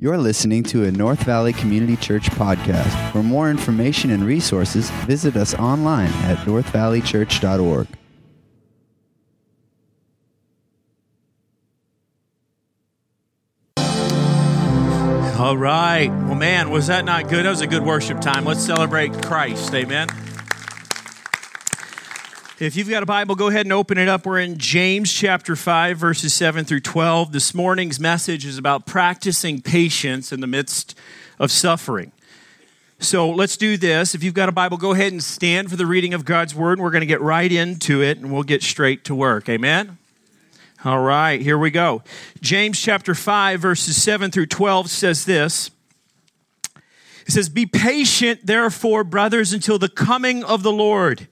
You're listening to a North Valley Community Church podcast. For more information and resources, visit us online at northvalleychurch.org. All right. Well, man, was that not good? That was a good worship time. Let's celebrate Christ. Amen. If you've got a Bible, go ahead and open it up. We're in James chapter 5, verses 7 through 12. This morning's message is about practicing patience in the midst of suffering. So let's do this. If you've got a Bible, go ahead and stand for the reading of God's word. And we're going to get right into it and we'll get straight to work. Amen. All right, here we go. James chapter 5, verses 7 through 12 says this. It says, Be patient, therefore, brothers, until the coming of the Lord.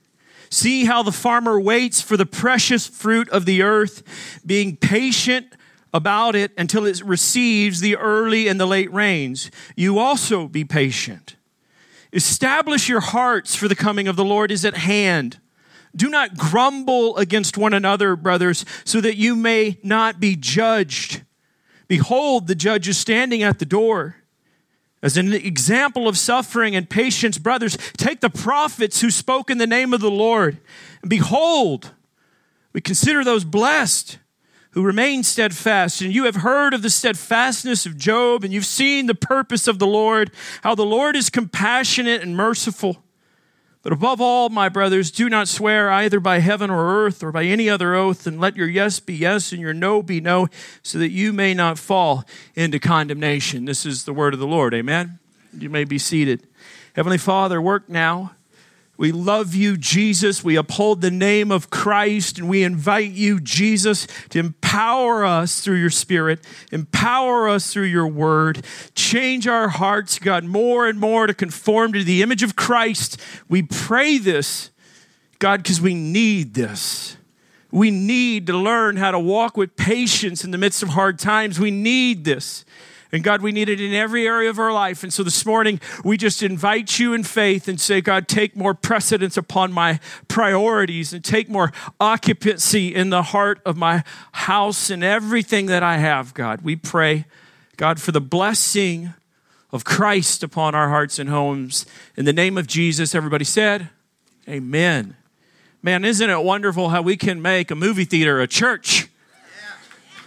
See how the farmer waits for the precious fruit of the earth, being patient about it until it receives the early and the late rains. You also be patient. Establish your hearts, for the coming of the Lord is at hand. Do not grumble against one another, brothers, so that you may not be judged. Behold, the judge is standing at the door. As an example of suffering and patience, brothers, take the prophets who spoke in the name of the Lord. And behold, we consider those blessed who remain steadfast. And you have heard of the steadfastness of Job, and you've seen the purpose of the Lord, how the Lord is compassionate and merciful. But above all, my brothers, do not swear either by heaven or earth or by any other oath, and let your yes be yes and your no be no, so that you may not fall into condemnation. This is the word of the Lord. Amen. You may be seated. Heavenly Father, work now. We love you, Jesus. We uphold the name of Christ, and we invite you, Jesus, to empower us through your Spirit, empower us through your word, change our hearts, God, more and more to conform to the image of Christ. We pray this, God, because we need this. We need to learn how to walk with patience in the midst of hard times. We need this. And God, we need it in every area of our life. And so this morning, we just invite you in faith and say, God, take more precedence upon my priorities and take more occupancy in the heart of my house and everything that I have, God. We pray, God, for the blessing of Christ upon our hearts and homes. In the name of Jesus, everybody said, Amen. Man, isn't it wonderful how we can make a movie theater a church?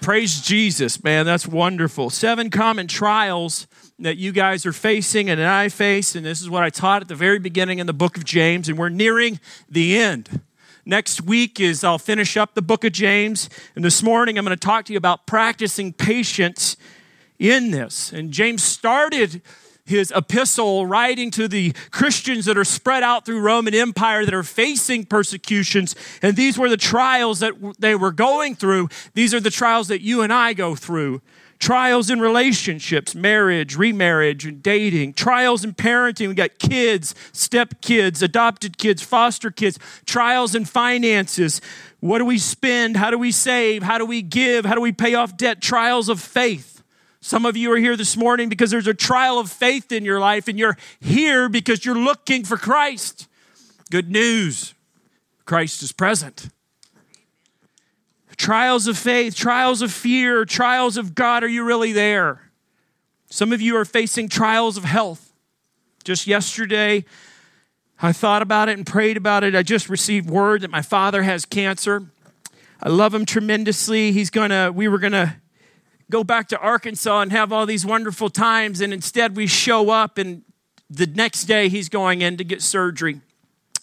Praise Jesus, man. That's wonderful. Seven common trials that you guys are facing and I face, and this is what I taught at the very beginning in the book of James, and we're nearing the end. Next week is I'll finish up the book of James, and this morning I'm going to talk to you about practicing patience in this. And James started his epistle writing to the Christians that are spread out through Roman Empire that are facing persecutions. And these were the trials that they were going through. These are the trials that you and I go through. Trials in relationships, marriage, remarriage, and dating. Trials in parenting. We got kids, step kids, adopted kids, foster kids. Trials in finances. What do we spend? How do we save? How do we give? How do we pay off debt? Trials of faith. Some of you are here this morning because there's a trial of faith in your life, and you're here because you're looking for Christ. Good news Christ is present. Trials of faith, trials of fear, trials of God, are you really there? Some of you are facing trials of health. Just yesterday, I thought about it and prayed about it. I just received word that my father has cancer. I love him tremendously. He's gonna, we were gonna go back to Arkansas and have all these wonderful times. And instead, we show up, and the next day, he's going in to get surgery.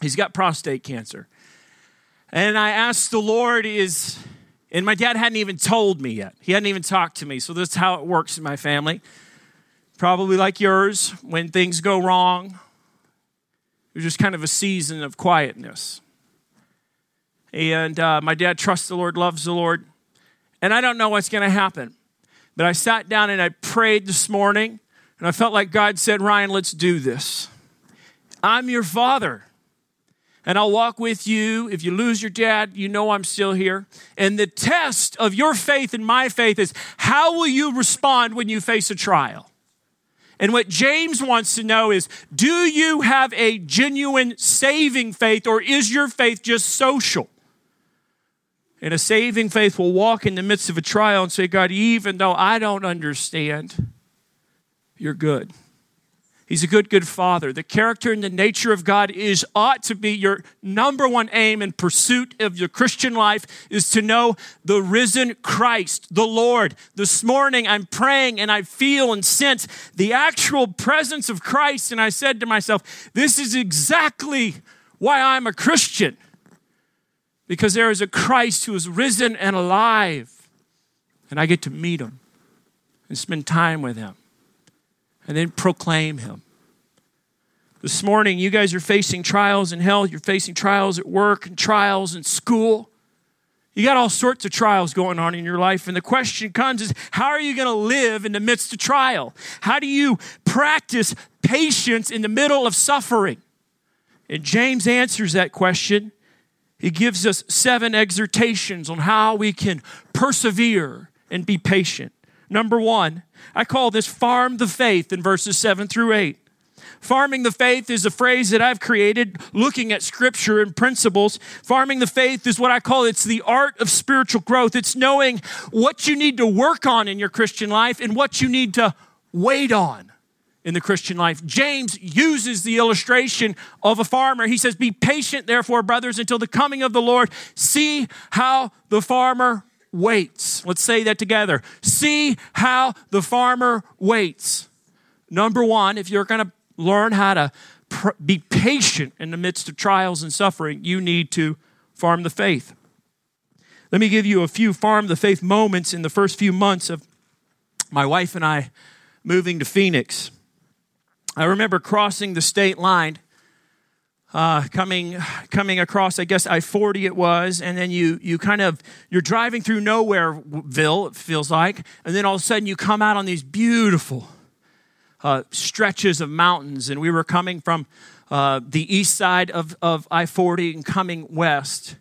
He's got prostate cancer. And I asked the Lord, is, and my dad hadn't even told me yet. He hadn't even talked to me. So that's how it works in my family. Probably like yours, when things go wrong, it was just kind of a season of quietness. And uh, my dad trusts the Lord, loves the Lord. And I don't know what's going to happen. But I sat down and I prayed this morning, and I felt like God said, Ryan, let's do this. I'm your father, and I'll walk with you. If you lose your dad, you know I'm still here. And the test of your faith and my faith is how will you respond when you face a trial? And what James wants to know is do you have a genuine saving faith, or is your faith just social? And a saving faith will walk in the midst of a trial and say, God, even though I don't understand, you're good. He's a good, good father. The character and the nature of God is ought to be your number one aim and pursuit of your Christian life is to know the risen Christ, the Lord. This morning I'm praying and I feel and sense the actual presence of Christ. And I said to myself, this is exactly why I'm a Christian. Because there is a Christ who is risen and alive. And I get to meet him and spend time with him and then proclaim him. This morning, you guys are facing trials in health, you're facing trials at work and trials in school. You got all sorts of trials going on in your life. And the question comes is how are you going to live in the midst of trial? How do you practice patience in the middle of suffering? And James answers that question. He gives us seven exhortations on how we can persevere and be patient. Number one, I call this farm the faith in verses seven through eight. Farming the faith is a phrase that I've created looking at scripture and principles. Farming the faith is what I call it's the art of spiritual growth. It's knowing what you need to work on in your Christian life and what you need to wait on in the Christian life. James uses the illustration of a farmer. He says, Be patient, therefore, brothers, until the coming of the Lord. See how the farmer waits. Let's say that together. See how the farmer waits. Number one, if you're going to learn how to pr- be patient in the midst of trials and suffering, you need to farm the faith. Let me give you a few farm the faith moments in the first few months of my wife and I moving to Phoenix. I remember crossing the state line uh, coming coming across, I guess I forty it was, and then you you kind of you're driving through nowhereville, it feels like, and then all of a sudden you come out on these beautiful uh, stretches of mountains, and we were coming from uh, the east side of of I forty and coming west,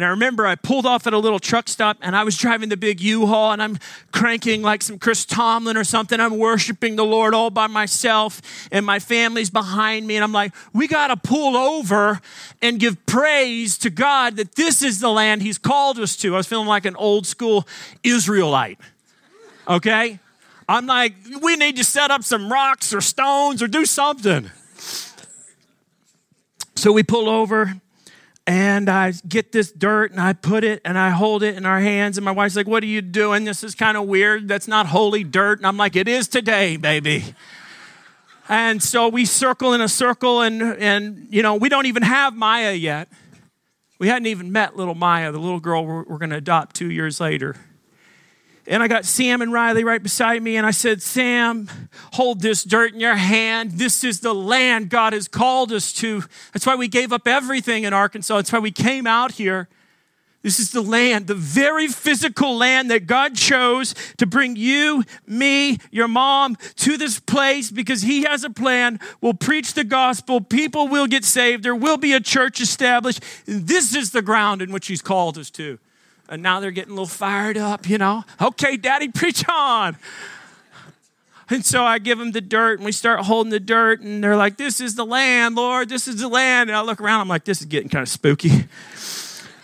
and I remember I pulled off at a little truck stop and I was driving the big U Haul and I'm cranking like some Chris Tomlin or something. I'm worshiping the Lord all by myself and my family's behind me. And I'm like, we got to pull over and give praise to God that this is the land He's called us to. I was feeling like an old school Israelite. Okay? I'm like, we need to set up some rocks or stones or do something. So we pull over and I get this dirt and I put it and I hold it in our hands. And my wife's like, What are you doing? This is kind of weird. That's not holy dirt. And I'm like, It is today, baby. And so we circle in a circle, and, and you know, we don't even have Maya yet. We hadn't even met little Maya, the little girl we're, we're going to adopt two years later. And I got Sam and Riley right beside me, and I said, Sam, hold this dirt in your hand. This is the land God has called us to. That's why we gave up everything in Arkansas. That's why we came out here. This is the land, the very physical land that God chose to bring you, me, your mom to this place because He has a plan. We'll preach the gospel. People will get saved. There will be a church established. This is the ground in which He's called us to. And now they're getting a little fired up, you know. Okay, daddy, preach on. And so I give them the dirt and we start holding the dirt and they're like, This is the land, Lord, this is the land. And I look around, I'm like, This is getting kind of spooky.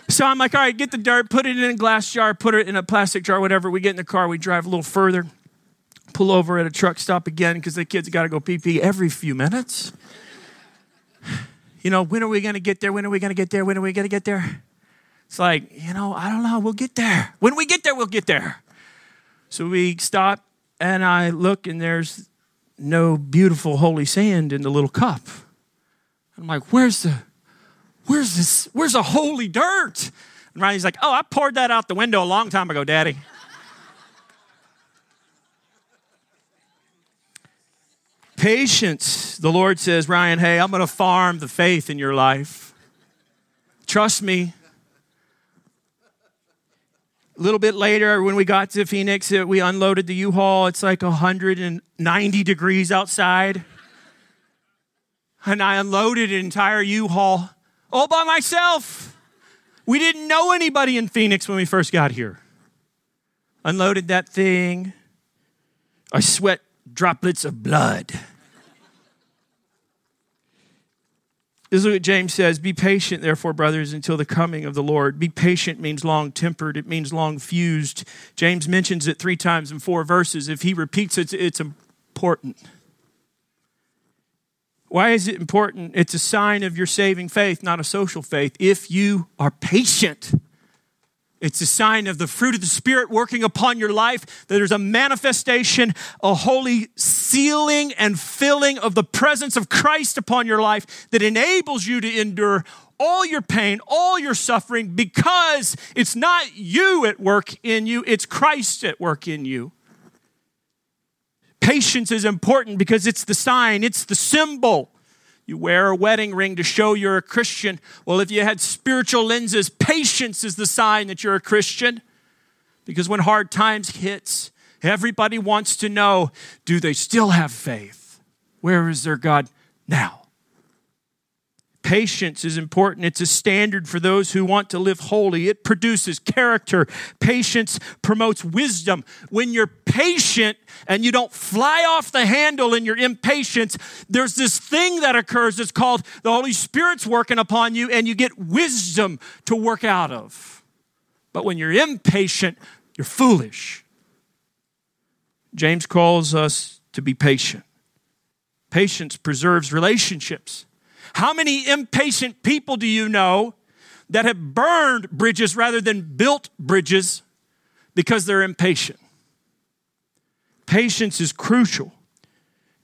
So I'm like, All right, get the dirt, put it in a glass jar, put it in a plastic jar, whatever. We get in the car, we drive a little further, pull over at a truck stop again because the kids got to go pee pee every few minutes. You know, when are we going to get there? When are we going to get there? When are we going to get there? It's like, you know, I don't know. We'll get there. When we get there, we'll get there. So we stop and I look and there's no beautiful holy sand in the little cup. I'm like, where's the, where's this, where's the holy dirt? And Riley's like, oh, I poured that out the window a long time ago, Daddy. Patience, the Lord says, Ryan, hey, I'm going to farm the faith in your life. Trust me, a little bit later, when we got to Phoenix, uh, we unloaded the U Haul. It's like 190 degrees outside. And I unloaded an entire U Haul all by myself. We didn't know anybody in Phoenix when we first got here. Unloaded that thing. I sweat droplets of blood. This is what James says Be patient, therefore, brothers, until the coming of the Lord. Be patient means long tempered, it means long fused. James mentions it three times in four verses. If he repeats it, it's important? Why is it important? It's a sign of your saving faith, not a social faith. If you are patient, it's a sign of the fruit of the Spirit working upon your life, that there's a manifestation, a holy sealing and filling of the presence of Christ upon your life that enables you to endure all your pain, all your suffering, because it's not you at work in you, it's Christ at work in you. Patience is important because it's the sign, it's the symbol. You wear a wedding ring to show you're a Christian. Well, if you had spiritual lenses, patience is the sign that you're a Christian. Because when hard times hits, everybody wants to know, do they still have faith? Where is their God now? Patience is important. It's a standard for those who want to live holy. It produces character. Patience promotes wisdom. When you're patient and you don't fly off the handle in your impatience, there's this thing that occurs It's called the Holy Spirit's working upon you and you get wisdom to work out of. But when you're impatient, you're foolish. James calls us to be patient. Patience preserves relationships. How many impatient people do you know that have burned bridges rather than built bridges because they're impatient? Patience is crucial.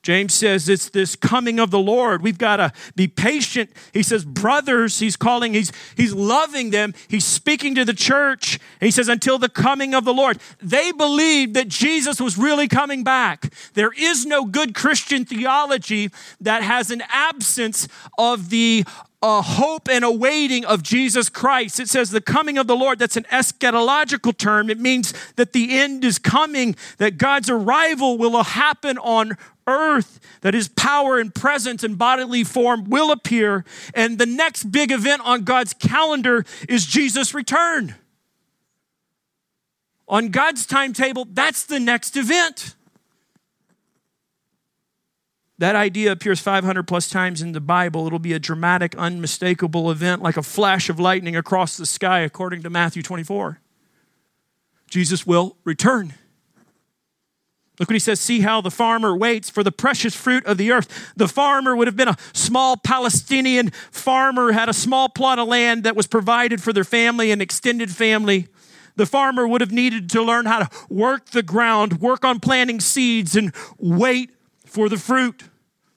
James says it's this coming of the Lord. We've got to be patient. He says, brothers, he's calling, he's, he's loving them. He's speaking to the church. He says, until the coming of the Lord. They believed that Jesus was really coming back. There is no good Christian theology that has an absence of the a hope and a waiting of Jesus Christ. It says the coming of the Lord. That's an eschatological term. It means that the end is coming, that God's arrival will happen on earth, that his power and presence and bodily form will appear. And the next big event on God's calendar is Jesus' return. On God's timetable, that's the next event. That idea appears 500 plus times in the Bible. It'll be a dramatic, unmistakable event like a flash of lightning across the sky, according to Matthew 24. Jesus will return. Look what he says see how the farmer waits for the precious fruit of the earth. The farmer would have been a small Palestinian farmer, had a small plot of land that was provided for their family and extended family. The farmer would have needed to learn how to work the ground, work on planting seeds, and wait for the fruit.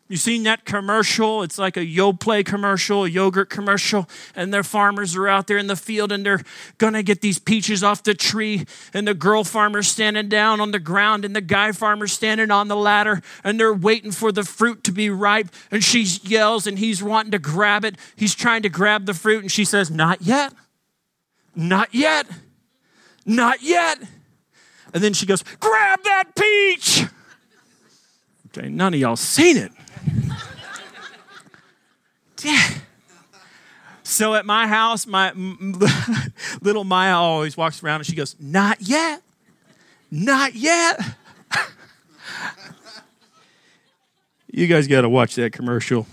You seen that commercial? It's like a Yoplait commercial, a yogurt commercial, and their farmers are out there in the field and they're gonna get these peaches off the tree, and the girl farmer's standing down on the ground, and the guy farmer's standing on the ladder, and they're waiting for the fruit to be ripe, and she yells, and he's wanting to grab it. He's trying to grab the fruit, and she says, Not yet, not yet, not yet. And then she goes, Grab that peach. Okay, none of y'all seen it. So at my house, my little Maya always walks around and she goes, Not yet. Not yet. you guys got to watch that commercial.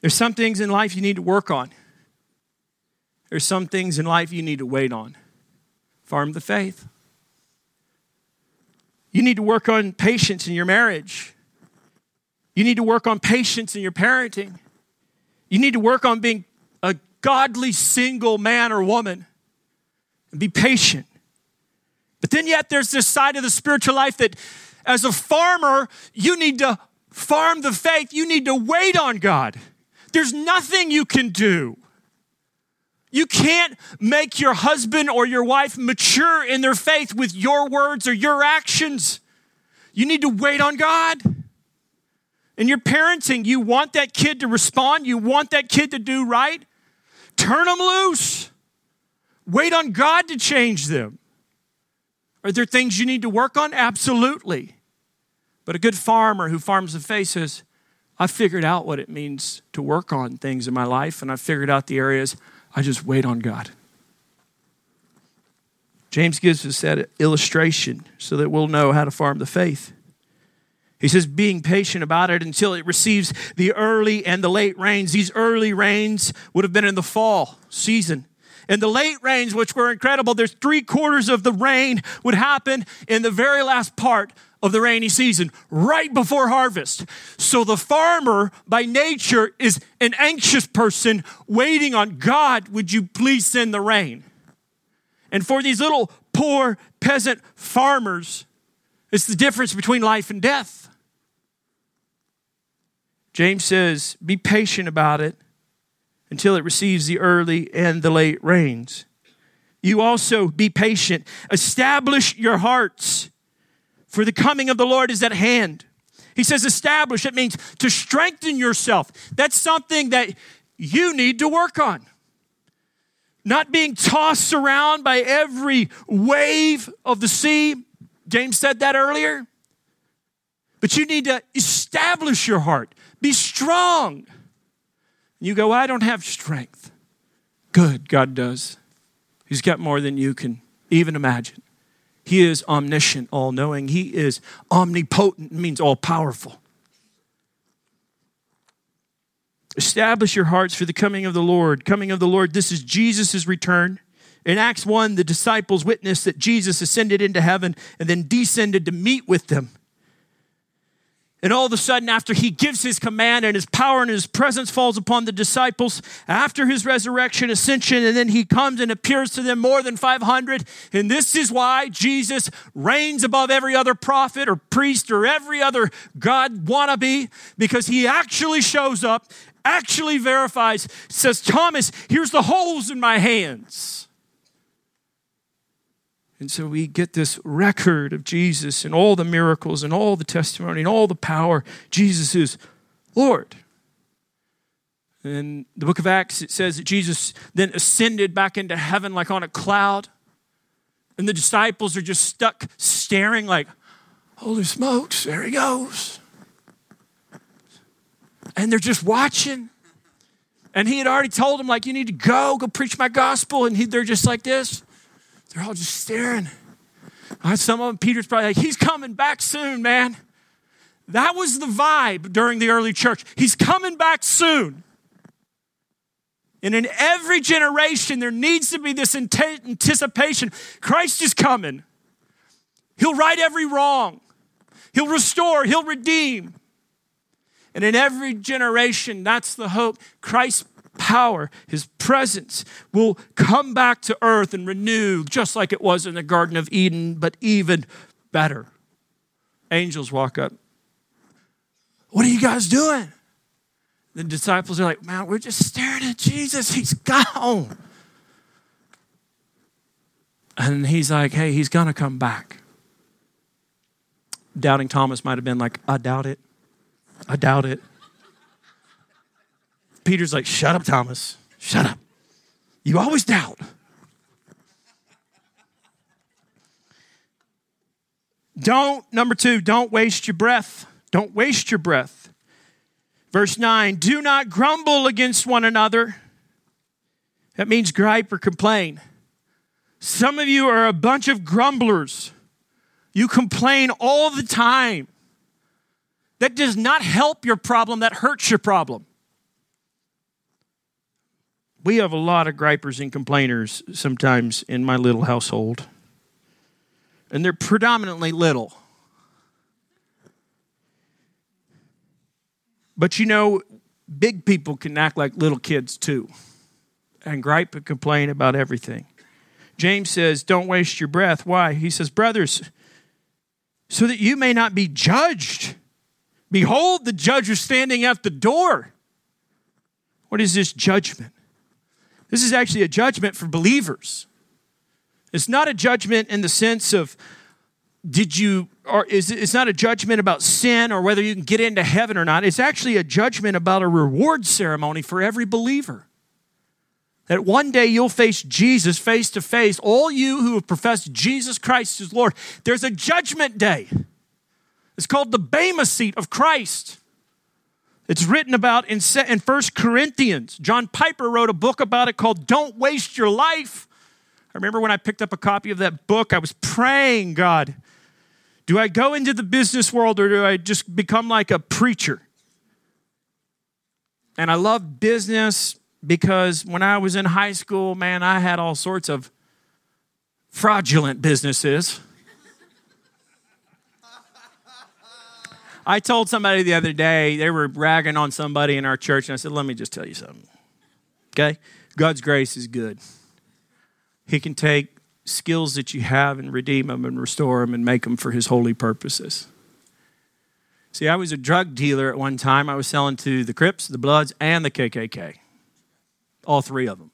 There's some things in life you need to work on. There's some things in life you need to wait on. Farm the faith. You need to work on patience in your marriage. You need to work on patience in your parenting. You need to work on being a godly single man or woman and be patient. But then, yet, there's this side of the spiritual life that as a farmer, you need to farm the faith. You need to wait on God. There's nothing you can do. You can't make your husband or your wife mature in their faith with your words or your actions. You need to wait on God. In your parenting, you want that kid to respond, you want that kid to do right. Turn them loose. Wait on God to change them. Are there things you need to work on? Absolutely. But a good farmer who farms the faith says, I figured out what it means to work on things in my life, and I figured out the areas I just wait on God. James gives us that illustration so that we'll know how to farm the faith. He says, being patient about it until it receives the early and the late rains. These early rains would have been in the fall season. And the late rains, which were incredible, there's three quarters of the rain would happen in the very last part of the rainy season, right before harvest. So the farmer by nature is an anxious person waiting on God, would you please send the rain? And for these little poor peasant farmers, it's the difference between life and death. James says, be patient about it until it receives the early and the late rains. You also be patient. Establish your hearts, for the coming of the Lord is at hand. He says, establish. It means to strengthen yourself. That's something that you need to work on. Not being tossed around by every wave of the sea. James said that earlier. But you need to establish your heart, be strong. You go, I don't have strength. Good, God does. He's got more than you can even imagine. He is omniscient, all knowing. He is omnipotent, means all powerful. Establish your hearts for the coming of the Lord. Coming of the Lord, this is Jesus' return. In Acts 1, the disciples witnessed that Jesus ascended into heaven and then descended to meet with them. And all of a sudden, after he gives his command and his power and his presence falls upon the disciples, after his resurrection, ascension, and then he comes and appears to them more than 500. And this is why Jesus reigns above every other prophet or priest or every other God wannabe, because he actually shows up, actually verifies, says, Thomas, here's the holes in my hands. And so we get this record of Jesus and all the miracles and all the testimony and all the power. Jesus is Lord. In the book of Acts, it says that Jesus then ascended back into heaven like on a cloud. And the disciples are just stuck staring, like, holy smokes, there he goes. And they're just watching. And he had already told them, like, you need to go, go preach my gospel. And he, they're just like this. They're all just staring. Some of them, Peter's probably like, he's coming back soon, man. That was the vibe during the early church. He's coming back soon. And in every generation, there needs to be this anticipation Christ is coming. He'll right every wrong, He'll restore, He'll redeem. And in every generation, that's the hope. Christ power, his presence will come back to earth and renew, just like it was in the Garden of Eden, but even better. Angels walk up. What are you guys doing? The disciples are like, Man, we're just staring at Jesus. He's gone. And he's like, Hey, he's going to come back. Doubting Thomas might have been like, I doubt it. I doubt it. Peter's like, Shut up, Thomas. Shut up. You always doubt. Don't, number two, don't waste your breath. Don't waste your breath. Verse 9, do not grumble against one another. That means gripe or complain. Some of you are a bunch of grumblers. You complain all the time. That does not help your problem, that hurts your problem we have a lot of gripers and complainers sometimes in my little household. And they're predominantly little. But you know, big people can act like little kids too and gripe and complain about everything. James says, Don't waste your breath. Why? He says, Brothers, so that you may not be judged. Behold, the judge is standing at the door. What is this judgment? This is actually a judgment for believers. It's not a judgment in the sense of did you or is it's not a judgment about sin or whether you can get into heaven or not. It's actually a judgment about a reward ceremony for every believer. That one day you'll face Jesus face to face, all you who have professed Jesus Christ as Lord. There's a judgment day. It's called the Bema seat of Christ. It's written about in, in 1 Corinthians. John Piper wrote a book about it called Don't Waste Your Life. I remember when I picked up a copy of that book, I was praying, God, do I go into the business world or do I just become like a preacher? And I love business, because when I was in high school, man, I had all sorts of fraudulent businesses. I told somebody the other day, they were ragging on somebody in our church, and I said, Let me just tell you something. Okay? God's grace is good. He can take skills that you have and redeem them and restore them and make them for His holy purposes. See, I was a drug dealer at one time. I was selling to the Crips, the Bloods, and the KKK. All three of them.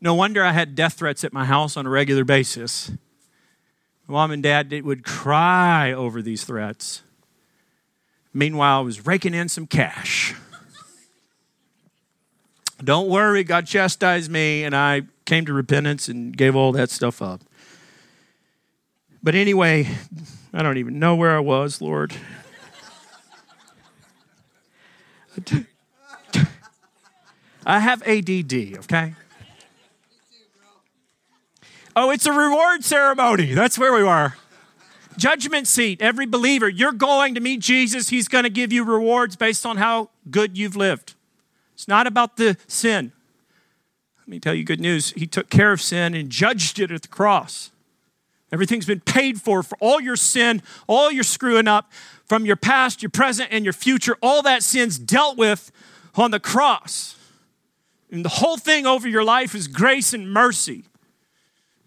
No wonder I had death threats at my house on a regular basis. Mom and dad would cry over these threats. Meanwhile, I was raking in some cash. Don't worry, God chastised me, and I came to repentance and gave all that stuff up. But anyway, I don't even know where I was, Lord. I have ADD, okay? Oh, it's a reward ceremony. That's where we are. Judgment seat. Every believer, you're going to meet Jesus. He's going to give you rewards based on how good you've lived. It's not about the sin. Let me tell you good news. He took care of sin and judged it at the cross. Everything's been paid for for all your sin, all your screwing up from your past, your present, and your future. All that sin's dealt with on the cross. And the whole thing over your life is grace and mercy.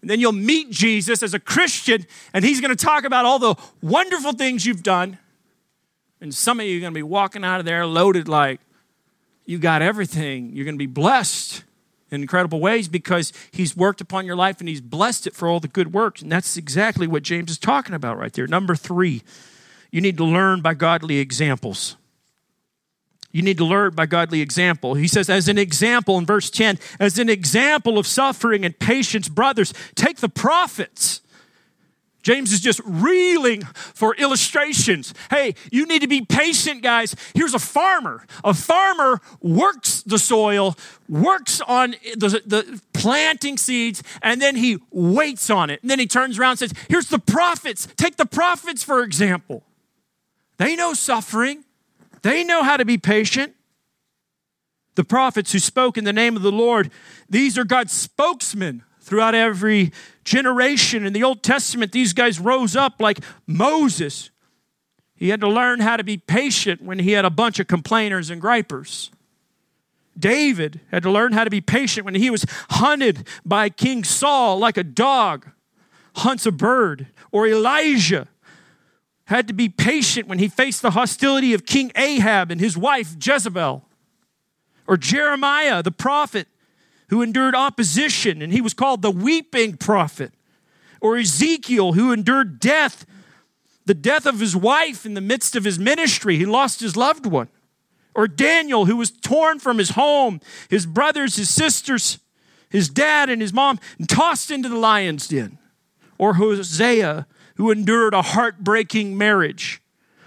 And then you'll meet Jesus as a Christian, and he's going to talk about all the wonderful things you've done. And some of you are going to be walking out of there loaded like you got everything. You're going to be blessed in incredible ways because he's worked upon your life and he's blessed it for all the good works. And that's exactly what James is talking about right there. Number three, you need to learn by godly examples. You need to learn by godly example. He says, as an example in verse 10, as an example of suffering and patience, brothers, take the prophets. James is just reeling for illustrations. Hey, you need to be patient, guys. Here's a farmer. A farmer works the soil, works on the, the, planting seeds, and then he waits on it. And then he turns around and says, Here's the prophets. Take the prophets, for example. They know suffering, they know how to be patient. The prophets who spoke in the name of the Lord, these are God's spokesmen throughout every generation. In the Old Testament, these guys rose up like Moses. He had to learn how to be patient when he had a bunch of complainers and gripers. David had to learn how to be patient when he was hunted by King Saul like a dog hunts a bird. Or Elijah had to be patient when he faced the hostility of King Ahab and his wife Jezebel. Or Jeremiah, the prophet, who endured opposition and he was called the weeping prophet. Or Ezekiel, who endured death, the death of his wife in the midst of his ministry. He lost his loved one. Or Daniel, who was torn from his home, his brothers, his sisters, his dad, and his mom, and tossed into the lion's den. Or Hosea, who endured a heartbreaking marriage,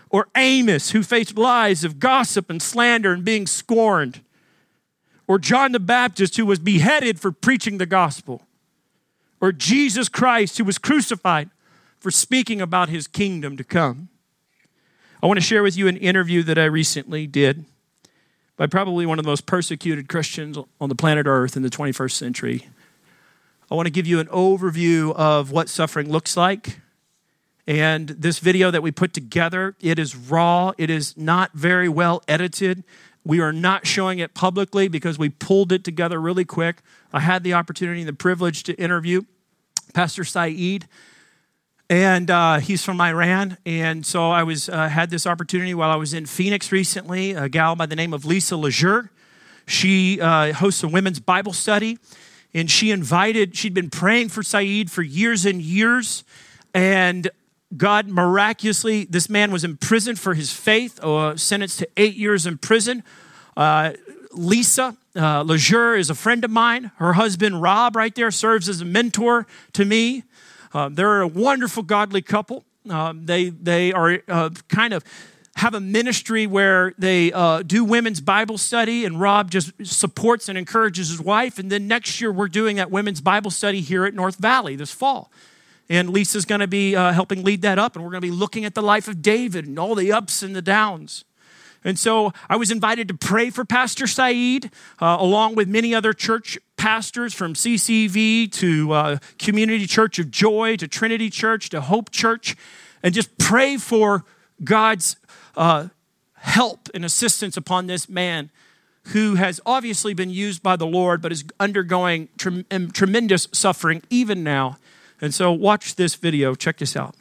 or Amos, who faced lies of gossip and slander and being scorned, or John the Baptist, who was beheaded for preaching the gospel, or Jesus Christ, who was crucified for speaking about his kingdom to come. I want to share with you an interview that I recently did by probably one of the most persecuted Christians on the planet Earth in the 21st century. I want to give you an overview of what suffering looks like and this video that we put together, it is raw, it is not very well edited. We are not showing it publicly because we pulled it together really quick. I had the opportunity and the privilege to interview Pastor Saeed, and uh, he's from Iran. And so I was uh, had this opportunity while I was in Phoenix recently. A gal by the name of Lisa Lejeune. She uh, hosts a women's Bible study, and she invited. She'd been praying for Saeed for years and years, and God miraculously, this man was imprisoned for his faith, uh, sentenced to eight years in prison. Uh, Lisa uh, Lejeune is a friend of mine. Her husband, Rob, right there, serves as a mentor to me. Uh, they're a wonderful, godly couple. Uh, they, they are uh, kind of have a ministry where they uh, do women's Bible study, and Rob just supports and encourages his wife. And then next year, we're doing that women's Bible study here at North Valley this fall. And Lisa's going to be uh, helping lead that up, and we're going to be looking at the life of David and all the ups and the downs. And so I was invited to pray for Pastor Saeed, uh, along with many other church pastors from CCV to uh, Community Church of Joy to Trinity Church to Hope Church, and just pray for God's uh, help and assistance upon this man who has obviously been used by the Lord but is undergoing tre- tremendous suffering even now. And so, watch this video. Check this out.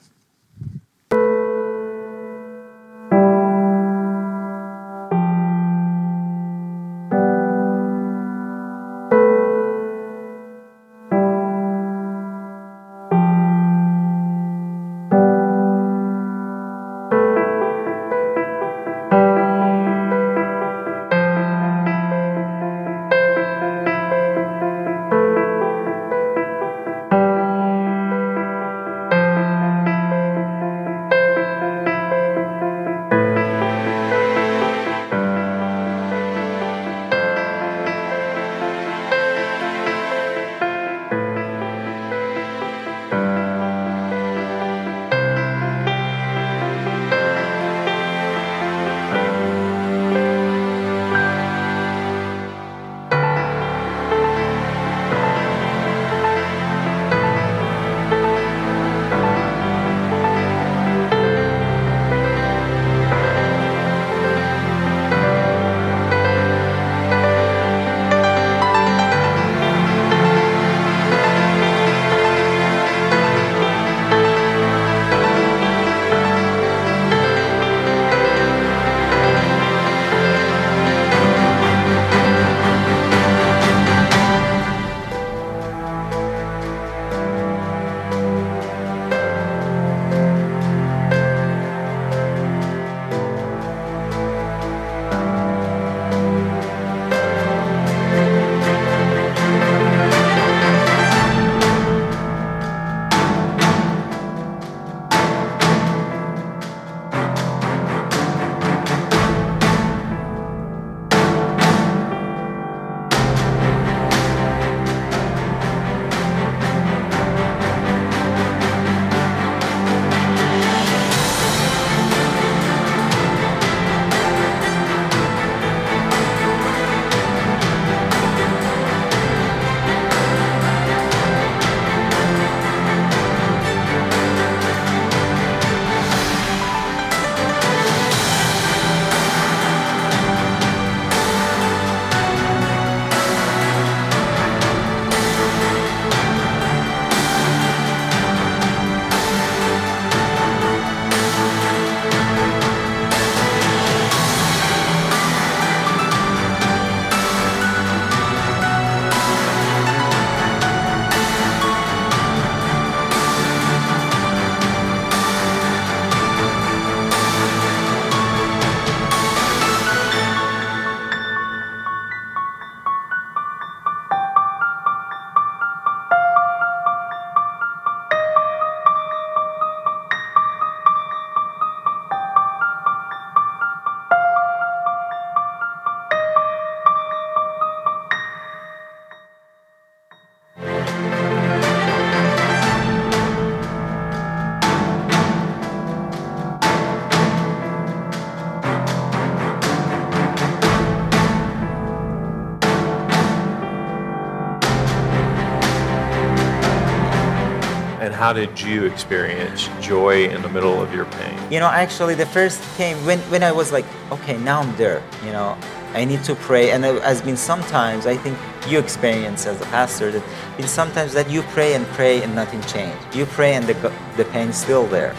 How did you experience joy in the middle of your pain? You know, actually, the first came when, when I was like, okay, now I'm there. You know, I need to pray. And it has been sometimes, I think you experience as a pastor, that been sometimes that you pray and pray and nothing changed. You pray and the, the pain is still there.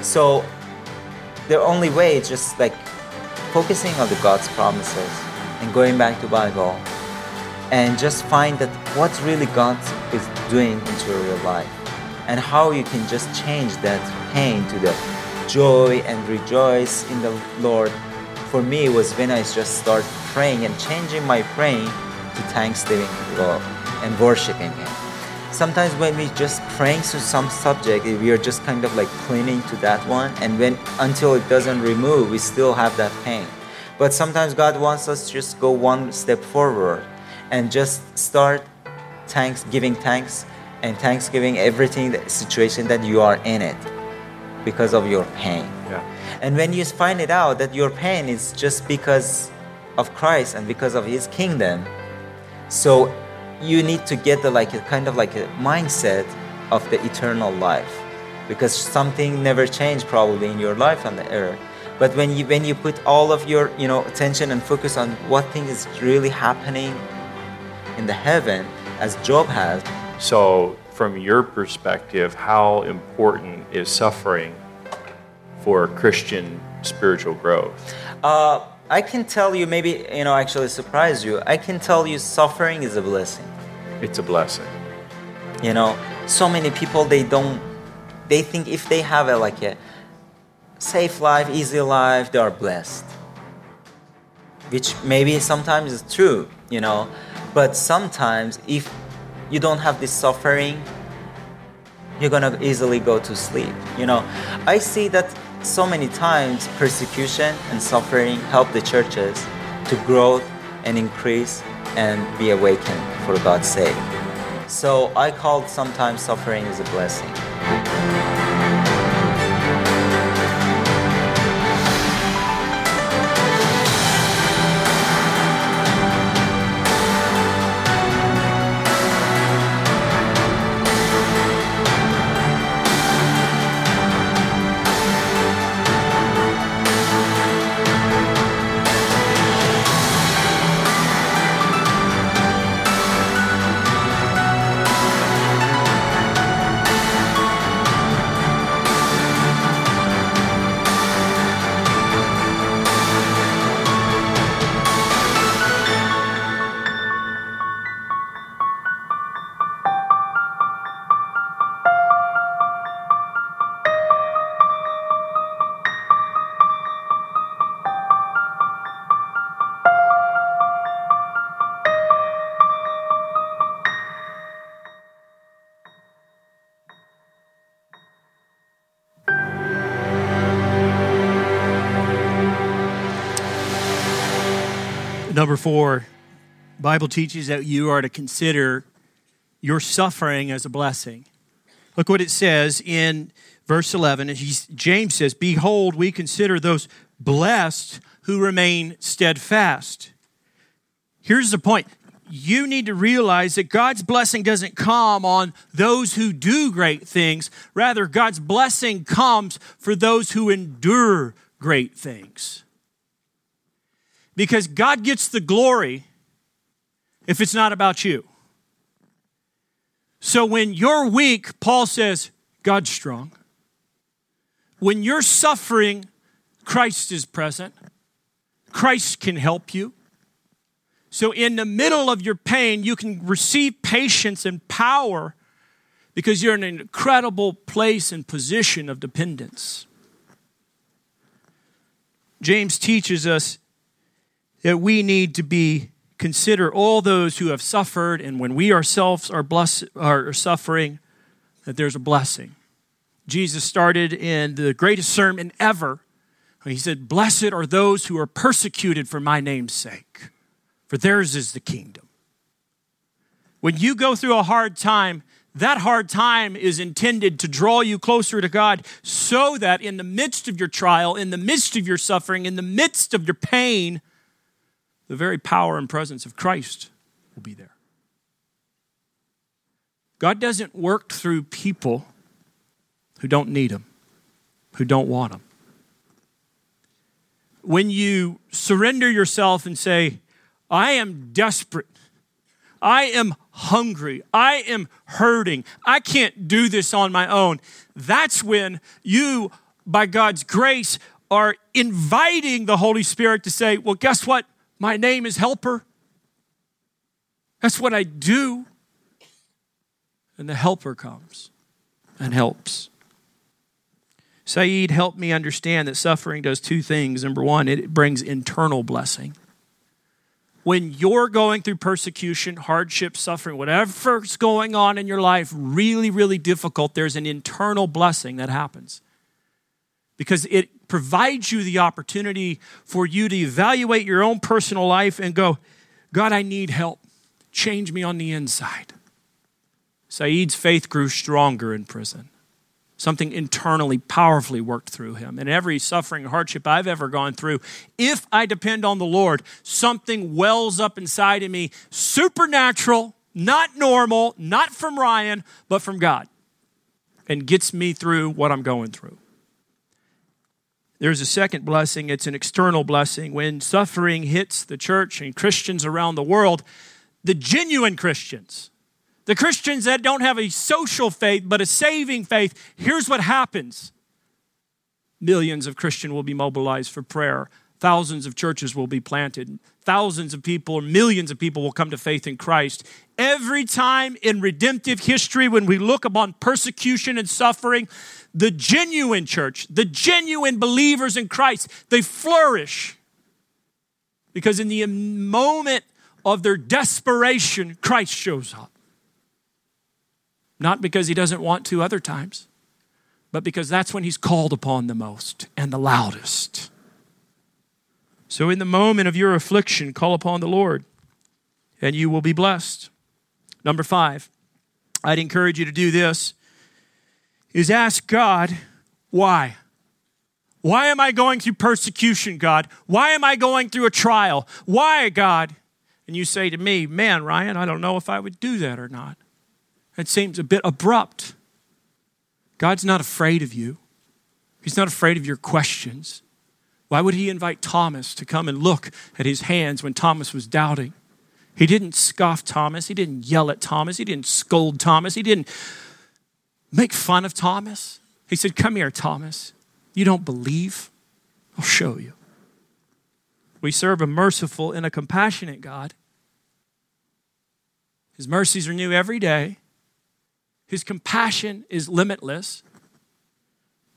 So the only way is just like focusing on the God's promises and going back to Bible and just find that what really God is doing into your real life and how you can just change that pain to the joy and rejoice in the Lord. For me, it was when I just start praying and changing my praying to thanksgiving Lord and worshiping Him. Sometimes when we just praying to some subject, we are just kind of like clinging to that one, and when until it doesn't remove, we still have that pain. But sometimes God wants us to just go one step forward and just start thanks, giving thanks and thanksgiving everything the situation that you are in it because of your pain Yeah. And when you find it out that your pain is just because of Christ and because of His kingdom, so you need to get the like a kind of like a mindset of the eternal life, because something never changed probably in your life on the earth. But when you when you put all of your you know attention and focus on what thing is really happening in the heaven, as Job has, So, from your perspective, how important is suffering for Christian spiritual growth? Uh, I can tell you, maybe, you know, actually surprise you. I can tell you suffering is a blessing. It's a blessing. You know, so many people, they don't, they think if they have a, like a safe life, easy life, they are blessed. Which maybe sometimes is true, you know, but sometimes if you don't have this suffering, you're gonna easily go to sleep. You know, I see that so many times persecution and suffering help the churches to grow and increase and be awakened for God's sake. So I call sometimes suffering is a blessing. Number four, Bible teaches that you are to consider your suffering as a blessing. Look what it says in verse 11. James says, Behold, we consider those blessed who remain steadfast. Here's the point you need to realize that God's blessing doesn't come on those who do great things. Rather, God's blessing comes for those who endure great things. Because God gets the glory if it's not about you. So when you're weak, Paul says, God's strong. When you're suffering, Christ is present. Christ can help you. So, in the middle of your pain, you can receive patience and power because you're in an incredible place and position of dependence. James teaches us that we need to be consider all those who have suffered, and when we ourselves are, bless, are suffering, that there's a blessing. Jesus started in the greatest sermon ever. He said, Blessed are those who are persecuted for my name's sake for theirs is the kingdom. When you go through a hard time, that hard time is intended to draw you closer to God so that in the midst of your trial, in the midst of your suffering, in the midst of your pain, the very power and presence of Christ will be there. God doesn't work through people who don't need Him, who don't want Him. When you surrender yourself and say, I am desperate. I am hungry. I am hurting. I can't do this on my own. That's when you, by God's grace, are inviting the Holy Spirit to say, Well, guess what? My name is Helper. That's what I do. And the Helper comes and helps. Saeed helped me understand that suffering does two things. Number one, it brings internal blessing when you're going through persecution, hardship, suffering, whatever's going on in your life, really, really difficult, there's an internal blessing that happens. Because it provides you the opportunity for you to evaluate your own personal life and go, God, I need help. Change me on the inside. Saeed's faith grew stronger in prison. Something internally powerfully worked through him. And every suffering hardship I've ever gone through, if I depend on the Lord, something wells up inside of me, supernatural, not normal, not from Ryan, but from God, and gets me through what I'm going through. There's a second blessing, it's an external blessing. When suffering hits the church and Christians around the world, the genuine Christians, the Christians that don't have a social faith but a saving faith, here's what happens millions of Christians will be mobilized for prayer. Thousands of churches will be planted. Thousands of people, or millions of people, will come to faith in Christ. Every time in redemptive history, when we look upon persecution and suffering, the genuine church, the genuine believers in Christ, they flourish. Because in the moment of their desperation, Christ shows up. Not because he doesn't want to other times, but because that's when he's called upon the most and the loudest. So, in the moment of your affliction, call upon the Lord and you will be blessed. Number five, I'd encourage you to do this is ask God, why? Why am I going through persecution, God? Why am I going through a trial? Why, God? And you say to me, man, Ryan, I don't know if I would do that or not. It seems a bit abrupt. God's not afraid of you, He's not afraid of your questions. Why would He invite Thomas to come and look at his hands when Thomas was doubting? He didn't scoff Thomas, He didn't yell at Thomas, He didn't scold Thomas, He didn't make fun of Thomas. He said, Come here, Thomas. You don't believe? I'll show you. We serve a merciful and a compassionate God. His mercies are new every day. His compassion is limitless.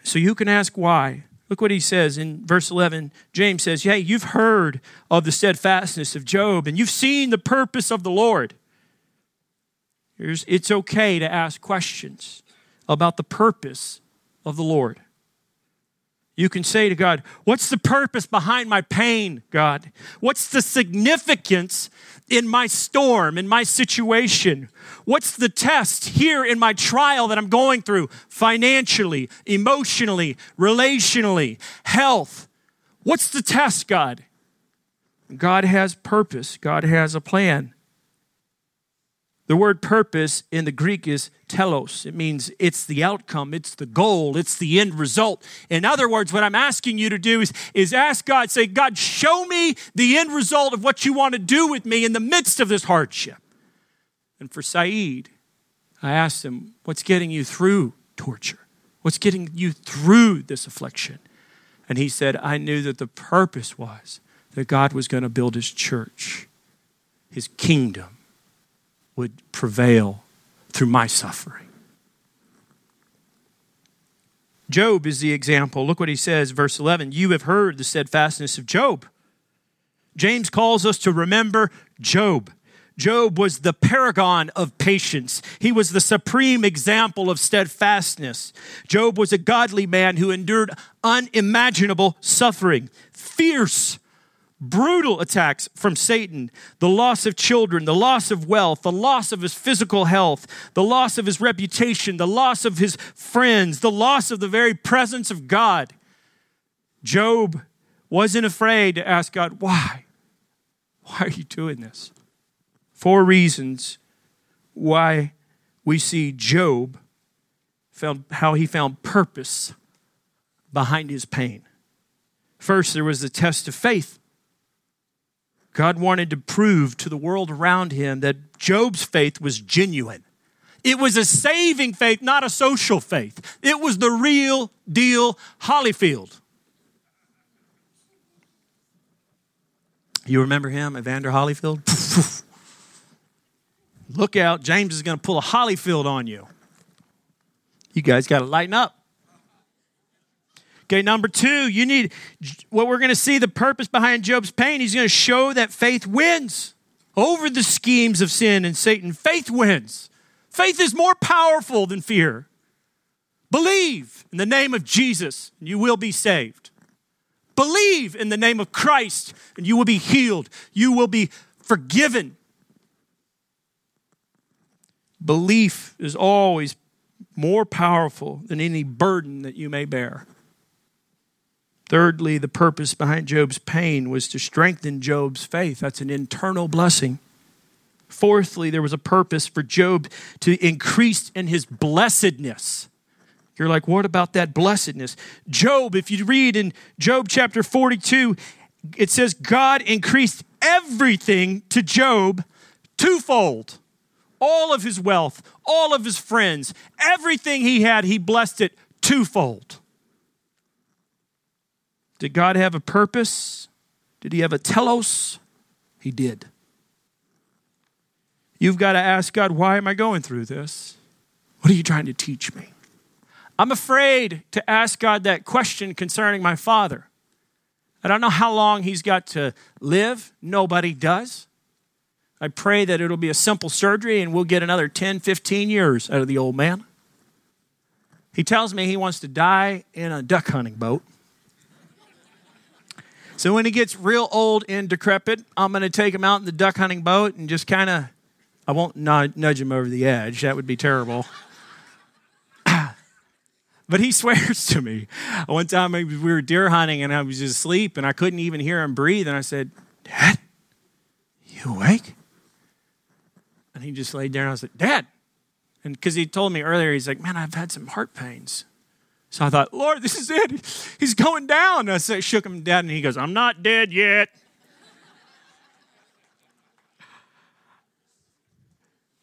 So you can ask why. Look what he says in verse 11. James says, Hey, you've heard of the steadfastness of Job, and you've seen the purpose of the Lord. Here's, it's okay to ask questions about the purpose of the Lord. You can say to God, What's the purpose behind my pain, God? What's the significance in my storm, in my situation? What's the test here in my trial that I'm going through financially, emotionally, relationally, health? What's the test, God? God has purpose, God has a plan. The word purpose in the Greek is telos. It means it's the outcome, it's the goal, it's the end result. In other words, what I'm asking you to do is, is ask God, say, God, show me the end result of what you want to do with me in the midst of this hardship. And for Saeed, I asked him, What's getting you through torture? What's getting you through this affliction? And he said, I knew that the purpose was that God was going to build his church, his kingdom would prevail through my suffering. Job is the example. Look what he says, verse 11. You have heard the steadfastness of Job. James calls us to remember Job. Job was the paragon of patience. He was the supreme example of steadfastness. Job was a godly man who endured unimaginable suffering, fierce brutal attacks from Satan, the loss of children, the loss of wealth, the loss of his physical health, the loss of his reputation, the loss of his friends, the loss of the very presence of God. Job wasn't afraid to ask God, why? Why are you doing this? Four reasons why we see Job found how he found purpose behind his pain. First, there was the test of faith. God wanted to prove to the world around him that Job's faith was genuine. It was a saving faith, not a social faith. It was the real deal Holyfield. You remember him, Evander Holyfield? Look out, James is going to pull a Holyfield on you. You guys got to lighten up. Okay, number two, you need what we're going to see the purpose behind Job's pain. He's going to show that faith wins over the schemes of sin and Satan. Faith wins. Faith is more powerful than fear. Believe in the name of Jesus, and you will be saved. Believe in the name of Christ, and you will be healed. You will be forgiven. Belief is always more powerful than any burden that you may bear. Thirdly, the purpose behind Job's pain was to strengthen Job's faith. That's an internal blessing. Fourthly, there was a purpose for Job to increase in his blessedness. You're like, what about that blessedness? Job, if you read in Job chapter 42, it says God increased everything to Job twofold all of his wealth, all of his friends, everything he had, he blessed it twofold. Did God have a purpose? Did he have a telos? He did. You've got to ask God, why am I going through this? What are you trying to teach me? I'm afraid to ask God that question concerning my father. I don't know how long he's got to live. Nobody does. I pray that it'll be a simple surgery and we'll get another 10, 15 years out of the old man. He tells me he wants to die in a duck hunting boat. So when he gets real old and decrepit, I'm going to take him out in the duck hunting boat and just kind of, I won't nudge him over the edge. That would be terrible. but he swears to me. One time we were deer hunting and I was asleep and I couldn't even hear him breathe. And I said, Dad, you awake? And he just laid there and I was like, Dad. And because he told me earlier, he's like, Man, I've had some heart pains. So I thought, Lord, this is it. He's going down. I said, shook him down and he goes, I'm not dead yet.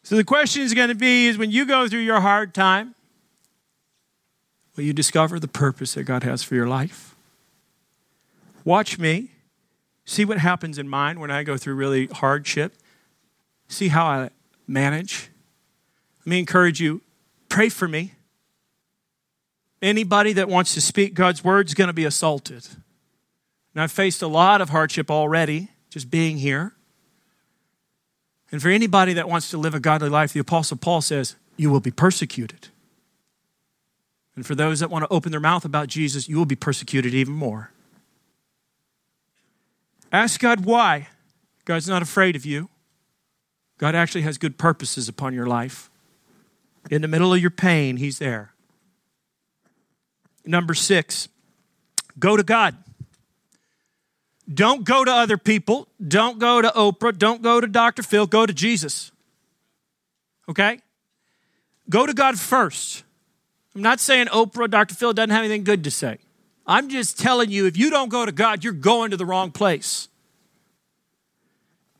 so the question is going to be is when you go through your hard time, will you discover the purpose that God has for your life? Watch me. See what happens in mine when I go through really hardship. See how I manage. Let me encourage you pray for me. Anybody that wants to speak God's word is going to be assaulted. And I've faced a lot of hardship already just being here. And for anybody that wants to live a godly life, the Apostle Paul says, you will be persecuted. And for those that want to open their mouth about Jesus, you will be persecuted even more. Ask God why. God's not afraid of you. God actually has good purposes upon your life. In the middle of your pain, He's there. Number six, go to God. Don't go to other people. Don't go to Oprah. Don't go to Dr. Phil. Go to Jesus. Okay? Go to God first. I'm not saying Oprah, Dr. Phil doesn't have anything good to say. I'm just telling you if you don't go to God, you're going to the wrong place.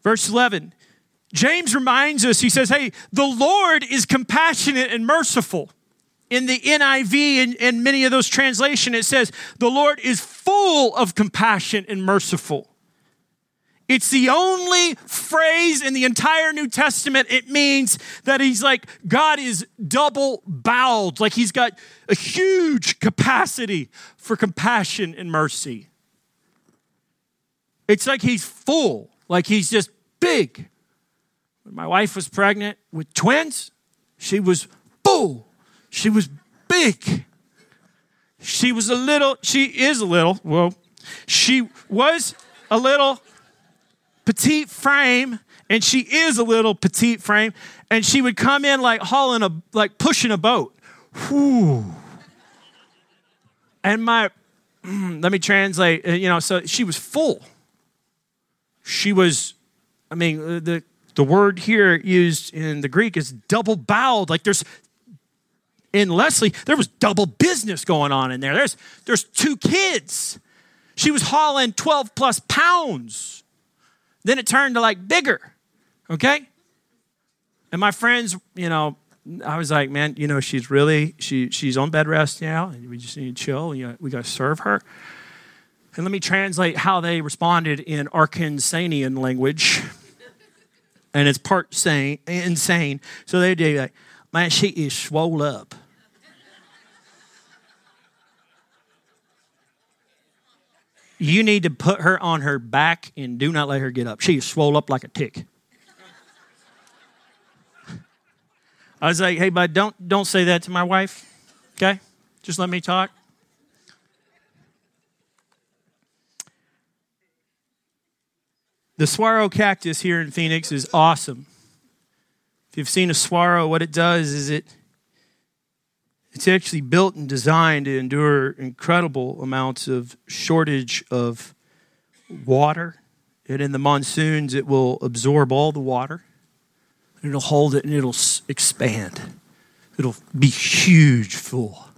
Verse 11 James reminds us, he says, Hey, the Lord is compassionate and merciful. In the NIV and, many of those translations, it says, The Lord is full of compassion and merciful. It's the only phrase in the entire New Testament. It means that he's like, God is double bowed, like he's got a huge capacity for compassion and mercy. It's like he's full, like he's just big. When my wife was pregnant with twins, she was full. She was big. She was a little, she is a little, well, she was a little petite frame, and she is a little petite frame, and she would come in like hauling a, like pushing a boat. Whew. And my, let me translate, uh, you know, so she was full. She was, I mean, uh, the the word here used in the Greek is double bowed. Like there's in Leslie, there was double business going on in there. There's there's two kids. She was hauling 12 plus pounds. Then it turned to like bigger. Okay? And my friends, you know, I was like, man, you know, she's really she she's on bed rest now, and we just need to chill. We got, we got to serve her. And let me translate how they responded in Arkansanian language and it's part sane, insane. So they do like, man, she is swole up. you need to put her on her back and do not let her get up. She is swole up like a tick. I was like, hey, bud, don't don't say that to my wife. Okay? Just let me talk. The saguaro cactus here in Phoenix is awesome. You've seen a saguaro, what it does is it It's actually built and designed to endure incredible amounts of shortage of water. And in the monsoons, it will absorb all the water. It'll hold it and it'll expand. It'll be huge full.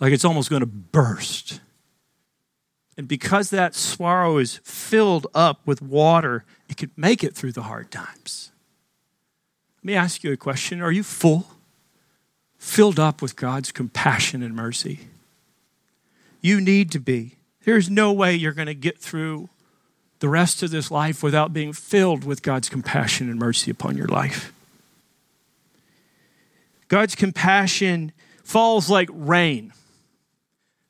Like it's almost going to burst. And because that swallow is filled up with water, it can make it through the hard times. Let me ask you a question Are you full? Filled up with God's compassion and mercy? You need to be. There's no way you're going to get through the rest of this life without being filled with God's compassion and mercy upon your life. God's compassion falls like rain.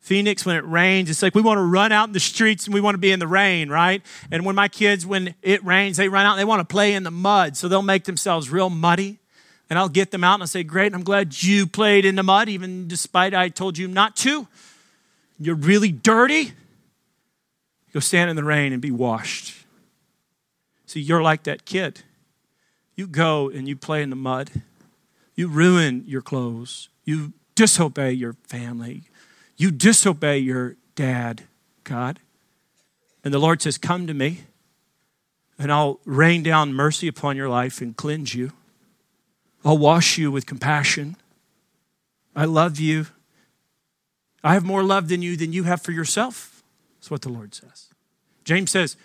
Phoenix, when it rains, it's like we want to run out in the streets and we want to be in the rain, right? And when my kids, when it rains, they run out and they want to play in the mud. So they'll make themselves real muddy. And I'll get them out and I'll say, Great, I'm glad you played in the mud, even despite I told you not to. You're really dirty. Go stand in the rain and be washed. See, you're like that kid. You go and you play in the mud. You ruin your clothes. You disobey your family you disobey your dad, God. And the Lord says, Come to me, and I'll rain down mercy upon your life and cleanse you. I'll wash you with compassion. I love you. I have more love than you than you have for yourself. That's what the Lord says. James says,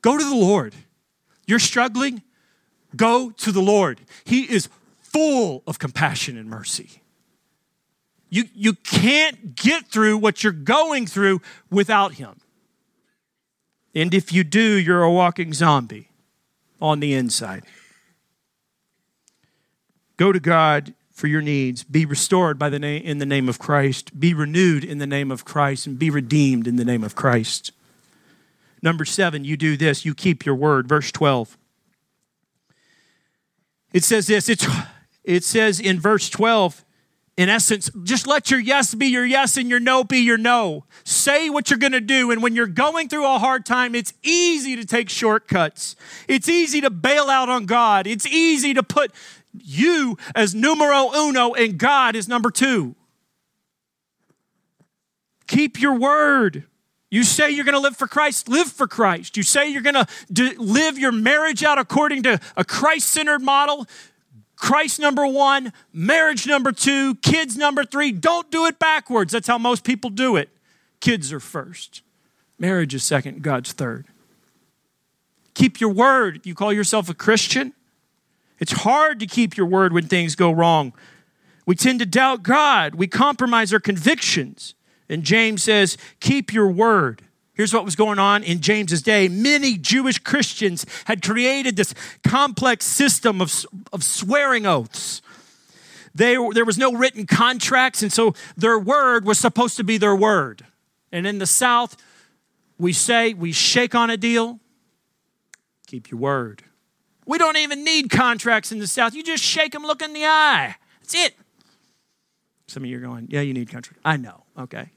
Go to the Lord. You're struggling? Go to the Lord. He is full of compassion and mercy. You, you can't get through what you're going through without Him. And if you do, you're a walking zombie on the inside. Go to God for your needs. Be restored by the name, in the name of Christ. Be renewed in the name of Christ and be redeemed in the name of Christ. Number seven, you do this. You keep your word. Verse 12. It says this. It says in verse 12, in essence, just let your yes be your yes and your no be your no. Say what you're going to do. And when you're going through a hard time, it's easy to take shortcuts. It's easy to bail out on God. It's easy to put you as numero uno and God as number two. Keep your word. You say you're going to live for Christ, live for Christ. You say you're going to live your marriage out according to a Christ centered model, Christ number one, marriage number two, kids number three. Don't do it backwards. That's how most people do it. Kids are first, marriage is second, God's third. Keep your word. You call yourself a Christian, it's hard to keep your word when things go wrong. We tend to doubt God, we compromise our convictions. And James says, Keep your word. Here's what was going on in James's day. Many Jewish Christians had created this complex system of, of swearing oaths. They, there was no written contracts, and so their word was supposed to be their word. And in the South, we say, we shake on a deal, keep your word. We don't even need contracts in the South. You just shake them, look in the eye. That's it. Some of you are going, yeah, you need contracts. I know, okay.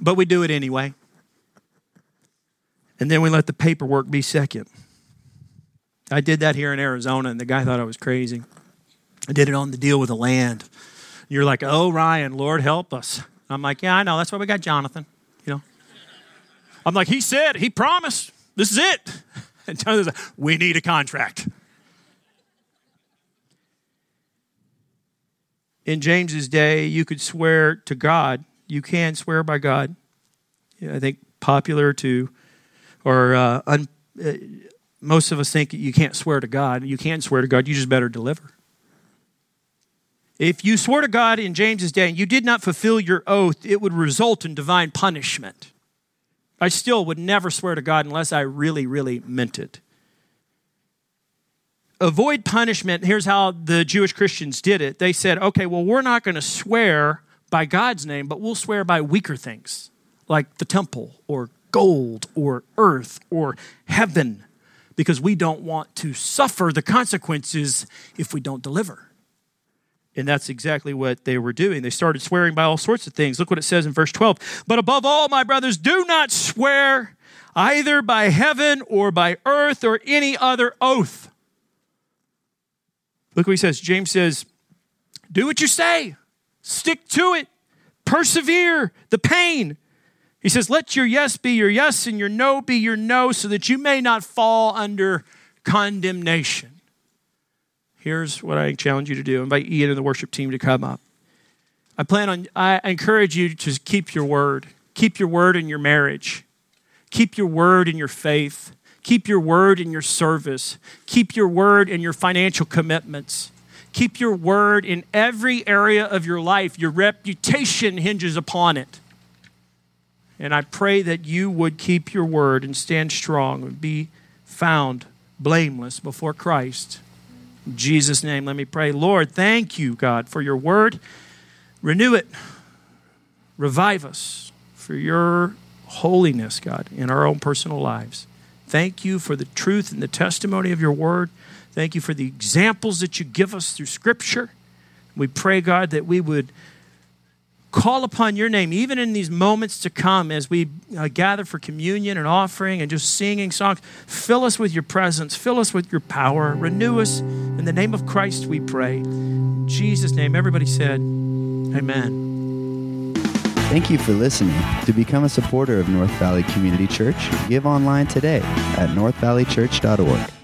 But we do it anyway. And then we let the paperwork be second. I did that here in Arizona, and the guy thought I was crazy. I did it on the deal with the land. You're like, oh, Ryan, Lord help us. I'm like, yeah, I know. That's why we got Jonathan. You know. I'm like, he said, he promised. This is it. And Jonathan's like, we need a contract. In James's day, you could swear to God you can swear by God. I think popular to, or uh, un, uh, most of us think you can't swear to God. You can swear to God. You just better deliver. If you swore to God in James's day and you did not fulfill your oath, it would result in divine punishment. I still would never swear to God unless I really, really meant it. Avoid punishment. Here's how the Jewish Christians did it. They said, okay, well, we're not going to swear by God's name, but we'll swear by weaker things like the temple or gold or earth or heaven because we don't want to suffer the consequences if we don't deliver. And that's exactly what they were doing. They started swearing by all sorts of things. Look what it says in verse 12. But above all, my brothers, do not swear either by heaven or by earth or any other oath. Look what he says. James says, Do what you say, stick to it, persevere the pain. He says, Let your yes be your yes and your no be your no, so that you may not fall under condemnation. Here's what I challenge you to do. Invite Ian and the worship team to come up. I plan on, I encourage you to keep your word. Keep your word in your marriage. Keep your word in your faith. Keep your word in your service. Keep your word in your financial commitments. Keep your word in every area of your life. Your reputation hinges upon it. And I pray that you would keep your word and stand strong and be found blameless before Christ. In Jesus' name, let me pray. Lord, thank you, God, for your word. Renew it, revive us for your holiness, God, in our own personal lives. Thank you for the truth and the testimony of your word. Thank you for the examples that you give us through Scripture. We pray, God, that we would call upon your name, even in these moments to come as we uh, gather for communion and offering and just singing songs. Fill us with your presence, fill us with your power, renew us. In the name of Christ, we pray. In Jesus' name, everybody said, Amen. Thank you for listening. To become a supporter of North Valley Community Church, give online today at northvalleychurch.org.